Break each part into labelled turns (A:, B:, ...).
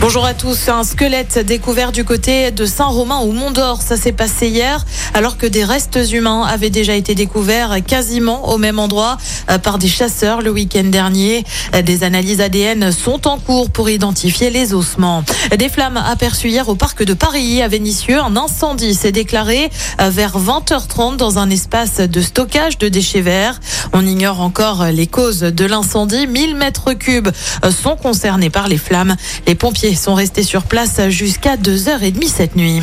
A: Bonjour à tous. Un squelette découvert du côté de Saint-Romain au Mont d'Or. Ça s'est passé hier, alors que des restes humains avaient déjà été découverts quasiment au même endroit euh, par des chasseurs le week-end dernier. Des analyses ADN sont en cours pour identifier les ossements. Des flammes aperçues hier au parc de Paris à Vénissieux. Un incendie s'est déclaré euh, vers 20h30 dans un espace de stockage de déchets verts. On ignore encore les causes de l'incendie. 1000 mètres cubes euh, sont concernés par les flammes. Les pompiers sont restés sur place jusqu'à 2h30 cette nuit.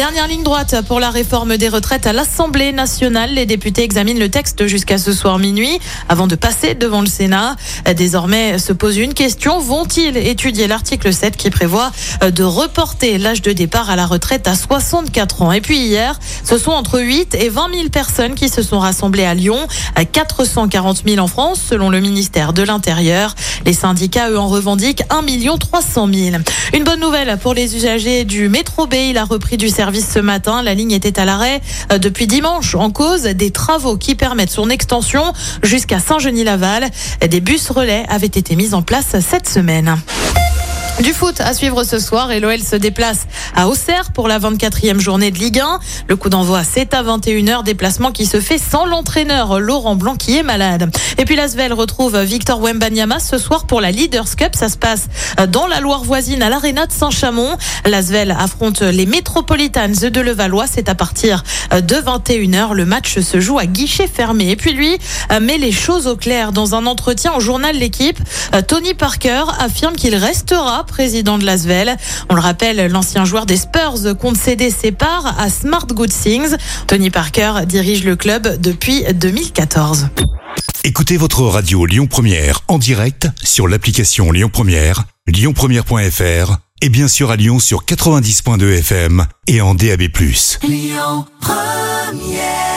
A: Dernière ligne droite pour la réforme des retraites à l'Assemblée nationale. Les députés examinent le texte jusqu'à ce soir minuit avant de passer devant le Sénat. Désormais se pose une question. Vont-ils étudier l'article 7 qui prévoit de reporter l'âge de départ à la retraite à 64 ans? Et puis hier, ce sont entre 8 et 20 000 personnes qui se sont rassemblées à Lyon, 440 000 en France selon le ministère de l'Intérieur. Les syndicats, eux, en revendiquent 1 300 000. Une bonne nouvelle pour les usagers du métro B. Il a repris du service ce matin. La ligne était à l'arrêt euh, depuis dimanche en cause des travaux qui permettent son extension jusqu'à Saint-Genis-Laval. Des bus relais avaient été mis en place cette semaine. Du foot à suivre ce soir et l'OL se déplace à Auxerre pour la 24e journée de Ligue 1. Le coup d'envoi, c'est à 21h, déplacement qui se fait sans l'entraîneur Laurent Blanc qui est malade. Et puis l'Asvel retrouve Victor Wembanyama ce soir pour la Leaders Cup. Ça se passe dans la Loire voisine à l'Arena de Saint-Chamond. L'Asvel affronte les Metropolitans de Levallois. C'est à partir de 21h. Le match se joue à guichet fermé. Et puis lui met les choses au clair dans un entretien au journal L'équipe. Tony Parker affirme qu'il restera président de l'Asvel. On le rappelle, l'ancien joueur des Spurs compte céder ses parts à Smart Good Things. Tony Parker dirige le club depuis 2014.
B: Écoutez votre radio Lyon Première en direct sur l'application Lyon Première, lyonpremière.fr et bien sûr à Lyon sur 90.2 FM et en DAB+. Lyon Première